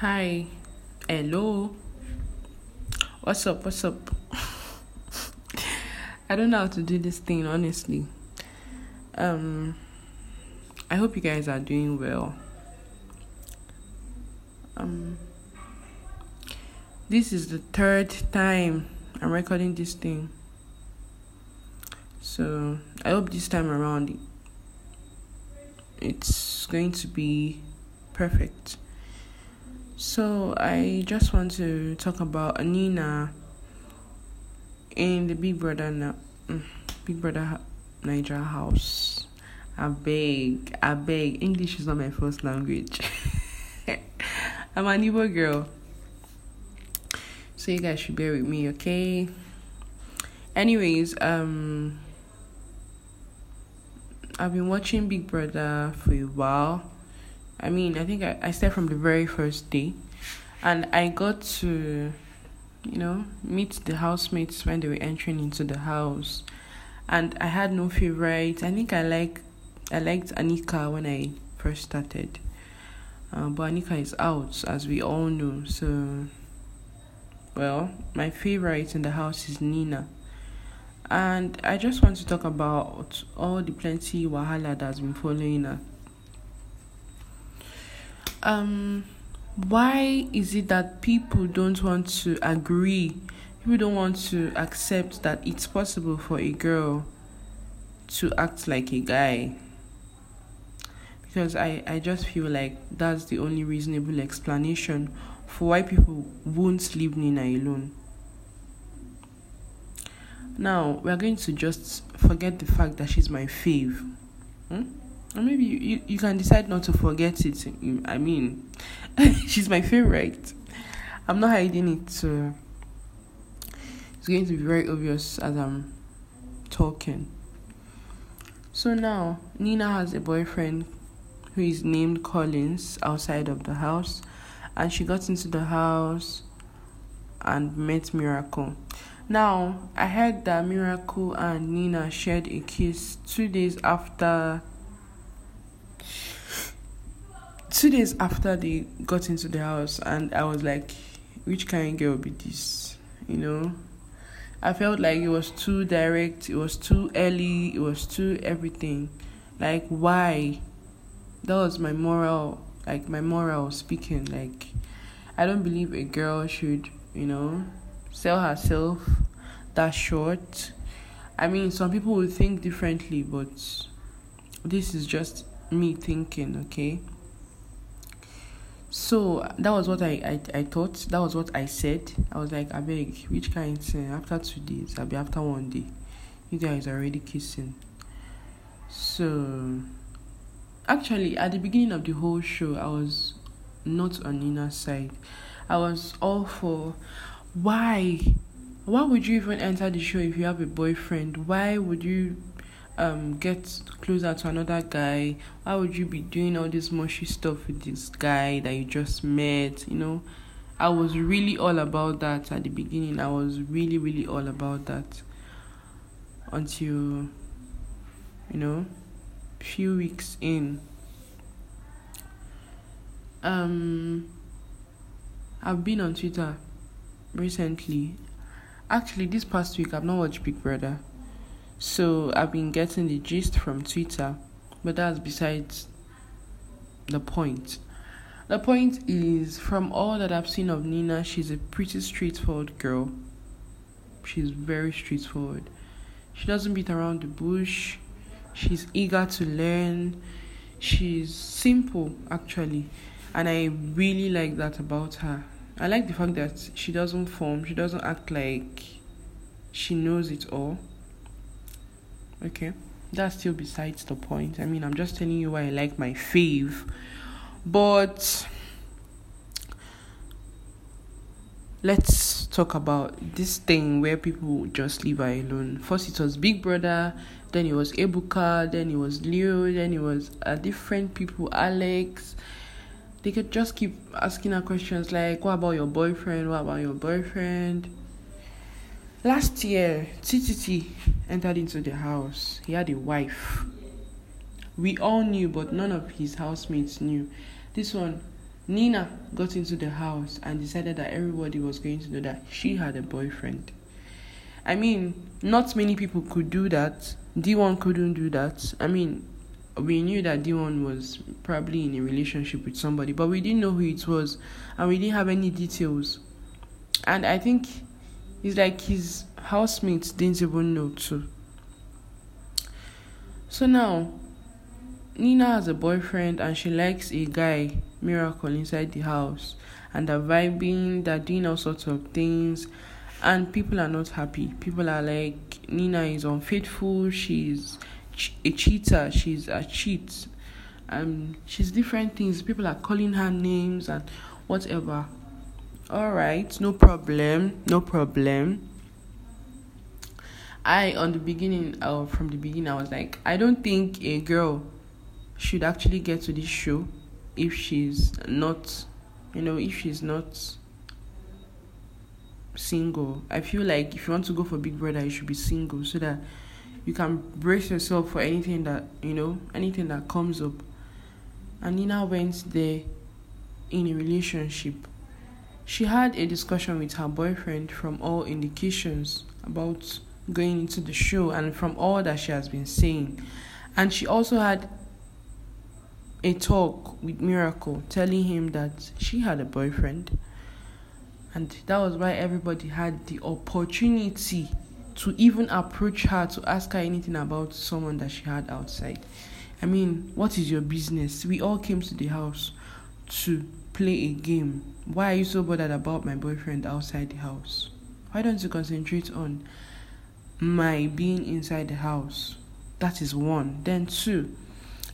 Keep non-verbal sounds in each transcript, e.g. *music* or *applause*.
Hi. Hello. What's up? What's up? *laughs* I don't know how to do this thing honestly. Um I hope you guys are doing well. Um this is the third time I'm recording this thing. So, I hope this time around it's going to be perfect. So I just want to talk about Anina in the Big Brother now, mm, Big Brother Naija house. I beg, I beg. English is not my first language. *laughs* I'm an Igbo girl, so you guys should bear with me, okay? Anyways, um, I've been watching Big Brother for a while I mean, I think I, I started from the very first day, and I got to, you know, meet the housemates when they were entering into the house, and I had no favorite. I think I like, I liked Anika when I first started, uh, but Anika is out, as we all know. So, well, my favorite in the house is Nina. And I just want to talk about all the plenty wahala that's been following her um why is it that people don't want to agree people don't want to accept that it's possible for a girl to act like a guy because I, I just feel like that's the only reasonable explanation for why people won't leave Nina alone. Now, we're going to just forget the fact that she's my fave. Hmm? Or maybe you, you, you can decide not to forget it. I mean, *laughs* she's my favorite. I'm not hiding it, so it's going to be very obvious as I'm talking. So now, Nina has a boyfriend who is named Collins outside of the house, and she got into the house and met Miracle. Now, I heard that Miracle and Nina shared a kiss two days after two days after they got into the house and I was like, which kind of girl be this? You know? I felt like it was too direct, it was too early, it was too everything. Like why? That was my moral like my moral speaking. Like I don't believe a girl should, you know, sell herself that short. I mean some people will think differently, but this is just me thinking, okay? So that was what I, I, I thought. That was what I said. I was like, I beg, which kind thing? After two days, I'll be after one day. You guys are already kissing. So actually at the beginning of the whole show I was not on Nina's side. I was all for why? Why would you even enter the show if you have a boyfriend? Why would you um get closer to another guy why would you be doing all this mushy stuff with this guy that you just met you know? I was really all about that at the beginning. I was really really all about that until you know few weeks in. Um i've been on twitter recently. Actually this past week i've not watched big brother so I've been getting the gist from Twitter, but that's besides the point. The point is, from all that I've seen of Nina, she's a pretty straightforward girl. She's very straightforward. She doesn't beat around the bush. She's eager to learn. She's simple, actually. And I really like that about her. I like the fact that she doesn't form, she doesn't act like she knows it all okay? That's still besides the point. I mean i'm just telling you why i like my fave. But let's talk about this thing where people just leave her alone. First it was big brother then it was ebuka then it was leo then it was uh, different people alex. They could just keep asking her questions like what about your boyfriend? What about your boyfriend Last year, TTT entered into the house. He had a wife. We all knew, but none of his housemates knew. This one, Nina got into the house and decided that everybody was going to know that she had a boyfriend. I mean, not many people could do that. D1 couldn't do that. I mean, we knew that D1 was probably in a relationship with somebody, but we didn't know who it was and we didn't have any details. And I think it's like his housemates didn't even know too. So now, Nina has a boyfriend and she likes a guy, Miracle, inside the house. And they're vibing, they're doing all sorts of things. And people are not happy. People are like, Nina is unfaithful, she's a cheater, she's a cheat. Um, she's different things. People are calling her names and whatever. Alright, no problem, no problem. I on the beginning, uh, from the beginning, I was like, I don't think a girl should actually get to this show if she's not, you know, if she's not single. I feel like if you want to go for Big Brother, you should be single so that you can brace yourself for anything that you know, anything that comes up. And Nina went there in a relationship. She had a discussion with her boyfriend from all indications about going into the show and from all that she has been saying. And she also had a talk with Miracle telling him that she had a boyfriend. And that was why everybody had the opportunity to even approach her to ask her anything about someone that she had outside. I mean, what is your business? We all came to the house to play a game. Why are you so bothered about my boyfriend outside the house? Why don't you concentrate on my being inside the house. That is one. Then two,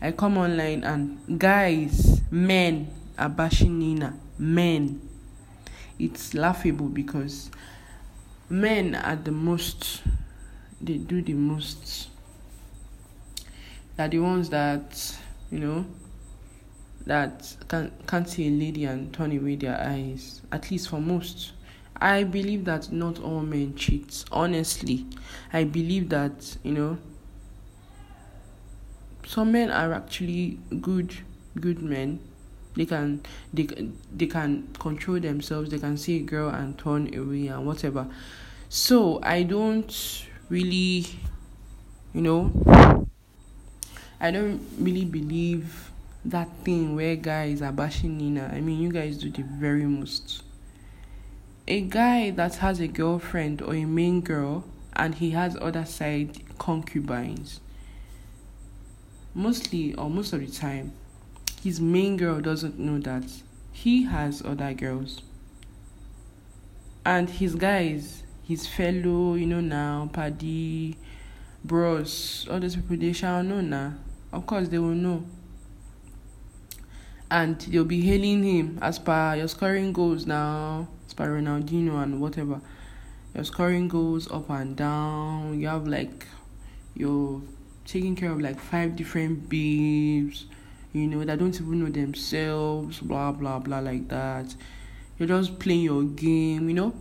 I come online and guys, men are bashing Nina. Men. It's laughable because men are the most they do the most. They're the ones that, you know, that can can't see a lady and turn away their eyes. At least for most. I believe that not all men cheat. Honestly, I believe that, you know, some men are actually good good men. They can they they can control themselves. They can see a girl and turn away and whatever. So I don't really, you know, I don't really believe that thing where guys are bashing Nina. I mean, you guys do the very most. A guy that has a girlfriend or a main girl and he has other side concubines. Mostly or most of the time his main girl doesn't know that he has other girls. And his guys his fellow you know now paddy bros all those people they shall know now. Of course they will know and they'll be hailing him as per your scoring goals now by Ronaldinho and whatever. Your scoring goes up and down. You have like you're taking care of like five different babes, you know, that don't even know themselves, blah blah blah like that. You're just playing your game, you know.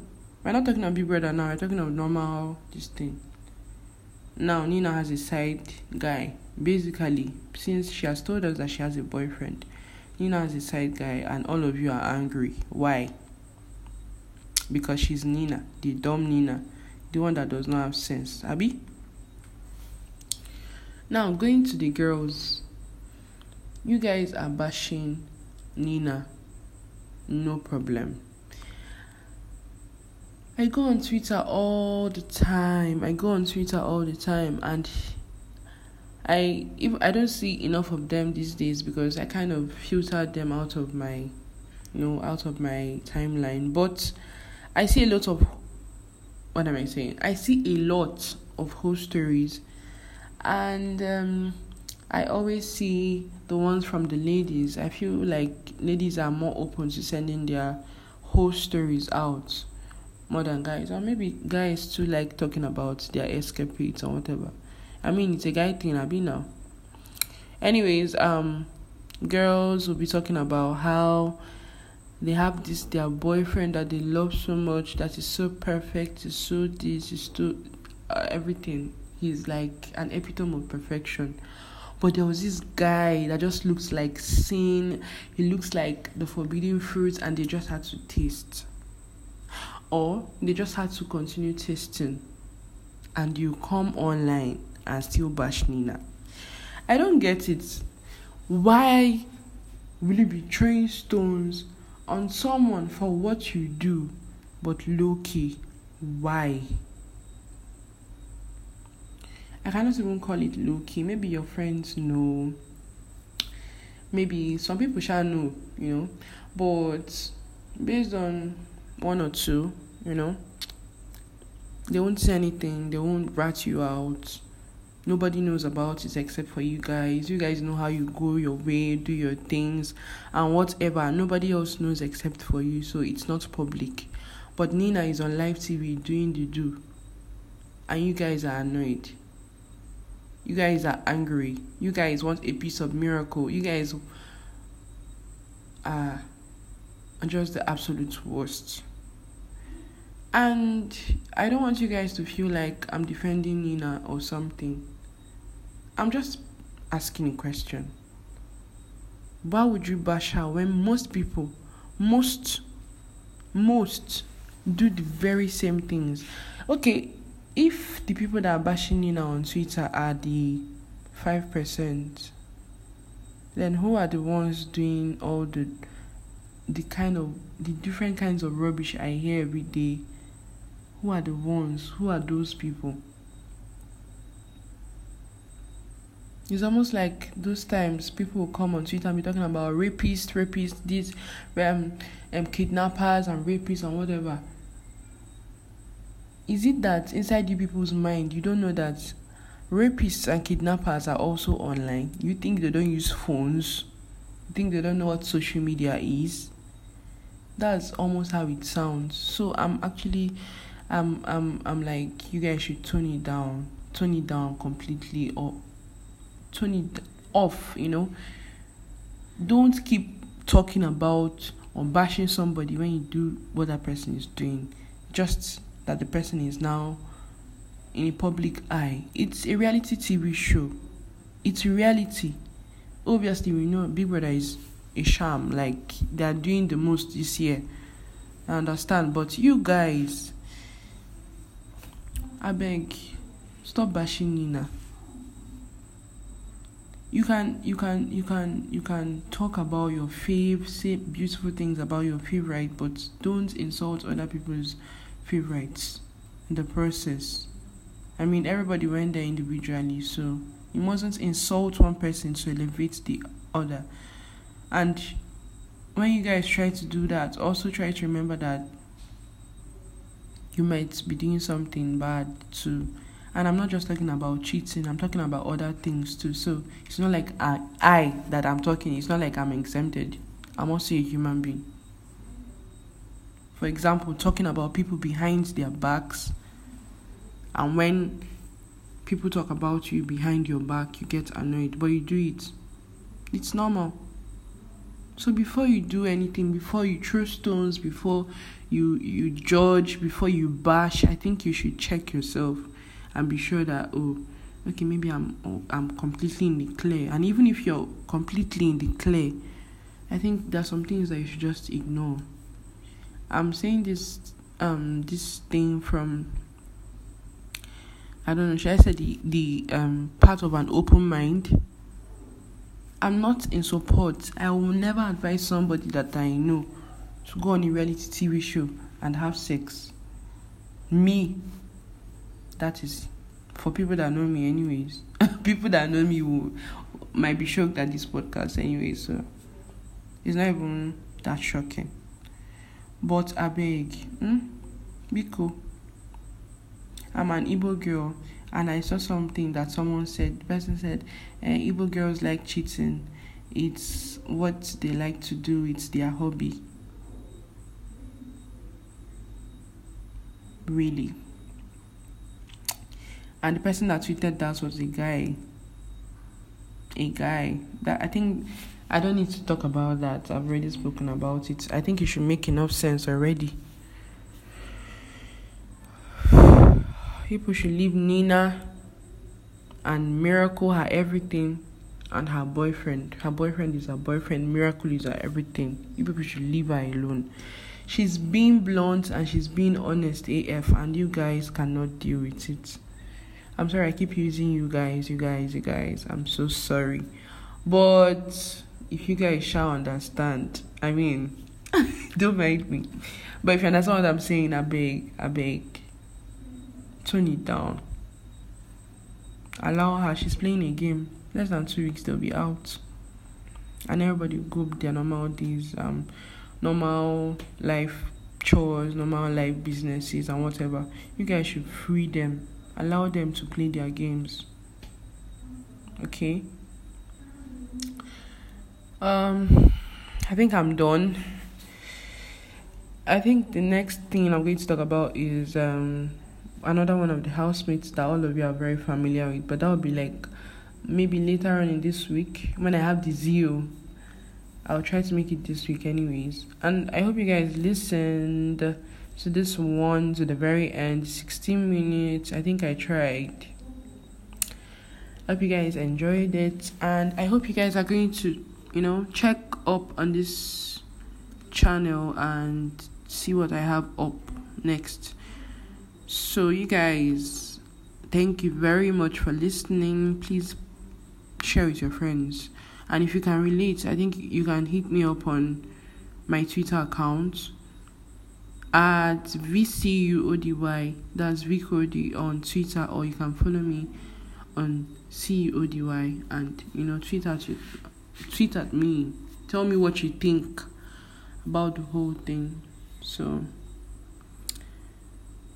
We're not talking about Big Brother now, we're talking about normal this thing. Now Nina has a side guy. Basically, since she has told us that she has a boyfriend, Nina has a side guy and all of you are angry. Why? because she's Nina, the dumb Nina, the one that does not have sense. Abby? Now, going to the girls, you guys are bashing Nina, no problem. I go on Twitter all the time. I go on Twitter all the time, and I if I don't see enough of them these days because I kind of filtered them out of my, you know, out of my timeline. But I see a lot of what am I saying? I see a lot of whole stories, and um, I always see the ones from the ladies. I feel like ladies are more open to sending their whole stories out more than guys, or maybe guys too like talking about their escapades or whatever. I mean, it's a guy thing, I be now. Anyways, um, girls will be talking about how they have this their boyfriend that they love so much that is so perfect is so this is so uh, everything he's like an epitome of perfection But there was this guy that just looks like sin. He looks like the forbidden fruit, and they just had to taste. Or they just had to continue tasting. And you come online and still bash Nina. I don't get it. Why will you be throwing stones on someone for what you do, but low key? Why? I cannot even call it low key. Maybe your friends know. Maybe some people shall know, you know. But based on one or two, you know, they won't say anything, they won't rat you out. Nobody knows about it except for you guys. You guys know how you go your way, do your things, and whatever. Nobody else knows except for you, so it's not public. But Nina is on live TV doing the do, and you guys are annoyed. You guys are angry. You guys want a piece of miracle. You guys are just the absolute worst. And I don't want you guys to feel like I'm defending Nina or something. I'm just asking a question. Why would you bash her when most people, most, most do the very same things? Okay, if the people that are bashing you now on Twitter are the 5%, then who are the ones doing all the the kind of the different kinds of rubbish I hear every day who are the ones? Who are those people? It's almost like those times people will come on Twitter and be talking about rapists, rapists, these um, um kidnappers and rapists and whatever. Is it that inside you people's mind you don't know that rapists and kidnappers are also online? You think they don't use phones? You think they don't know what social media is? That's almost how it sounds. So I'm actually I'm I'm I'm like you guys should tone it down, tone it down completely or tone it off, you know. Don't keep talking about or bashing somebody when you do what that person is doing. Just that the person is now in a public eye. It's a reality TV show. It's reality. Obviously, we know Big Brother is a sham. Like they are doing the most this year. I understand, but you guys I beg, stop bashing Nina. You can you can you can you can talk about your fave, say beautiful things about your favorite, but don't insult other people's favorites in the process. I mean everybody went there individually, so you mustn't insult one person to elevate the other. And when you guys try to do that, also try to remember that you might be doing something bad too. And I'm not just talking about cheating, I'm talking about other things too. So it's not like I, I that I'm talking, it's not like I'm exempted. I'm also a human being. For example, talking about people behind their backs, and when people talk about you behind your back, you get annoyed, but you do it. It's normal. So before you do anything, before you throw stones, before you you judge, before you bash, I think you should check yourself and be sure that oh, okay, maybe I'm I'm completely in the clear. And even if you're completely in the clear, I think there's some things that you should just ignore. I'm saying this um this thing from I don't know, should I say the the um part of an open mind I'm not in support. I will never advise somebody that I know to go on a reality TV show and have sex. Me, that is for people that know me, anyways. *laughs* people that know me will might be shocked at this podcast, anyway. So it's not even that shocking. But I beg, hmm? be cool. I'm an Igbo girl and I saw something that someone said. The person said, eh, "Igbo girls like cheating. It's what they like to do. It's their hobby." Really. And the person that tweeted that was a guy. A guy that I think I don't need to talk about that. I've already spoken about it. I think it should make enough sense already. people should leave Nina and Miracle her everything and her boyfriend. Her boyfriend is her boyfriend. Miracle is her everything. You people should leave her alone. She's being blunt and she's being honest AF, and you guys cannot deal with it. I'm sorry, I keep using you guys, you guys, you guys. I'm so sorry. But if you guys shall understand, I mean, *laughs* don't mind me. But if you understand what I'm saying, I beg, I beg, tone it down. Allow her, she's playing a game less than two weeks they'll be out and everybody will go their normal days um normal life chores normal life businesses and whatever you guys should free them allow them to play their games okay um i think i'm done i think the next thing i'm going to talk about is um another one of the housemates that all of you are very familiar with but that would be like maybe later on in this week when I have the zeal. I'll try to make it this week, anyways. And I hope you guys listened to this one to the very end 16 minutes. I think I tried. Hope you guys enjoyed it, and I hope you guys are going to, you know, check up on this channel and see what I have up next. So, you guys, thank you very much for listening. Please share with your friends. And if you can relate, I think you can hit me up on my Twitter account at VCUODY. That's VCOD on Twitter, or you can follow me on CUODY and you know, tweet at, you, tweet at me. Tell me what you think about the whole thing. So,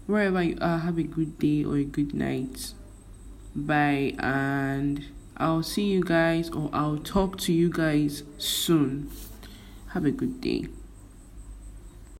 wherever you are, have a good day or a good night. Bye and. I'll see you guys or I'll talk to you guys soon. Have a good day.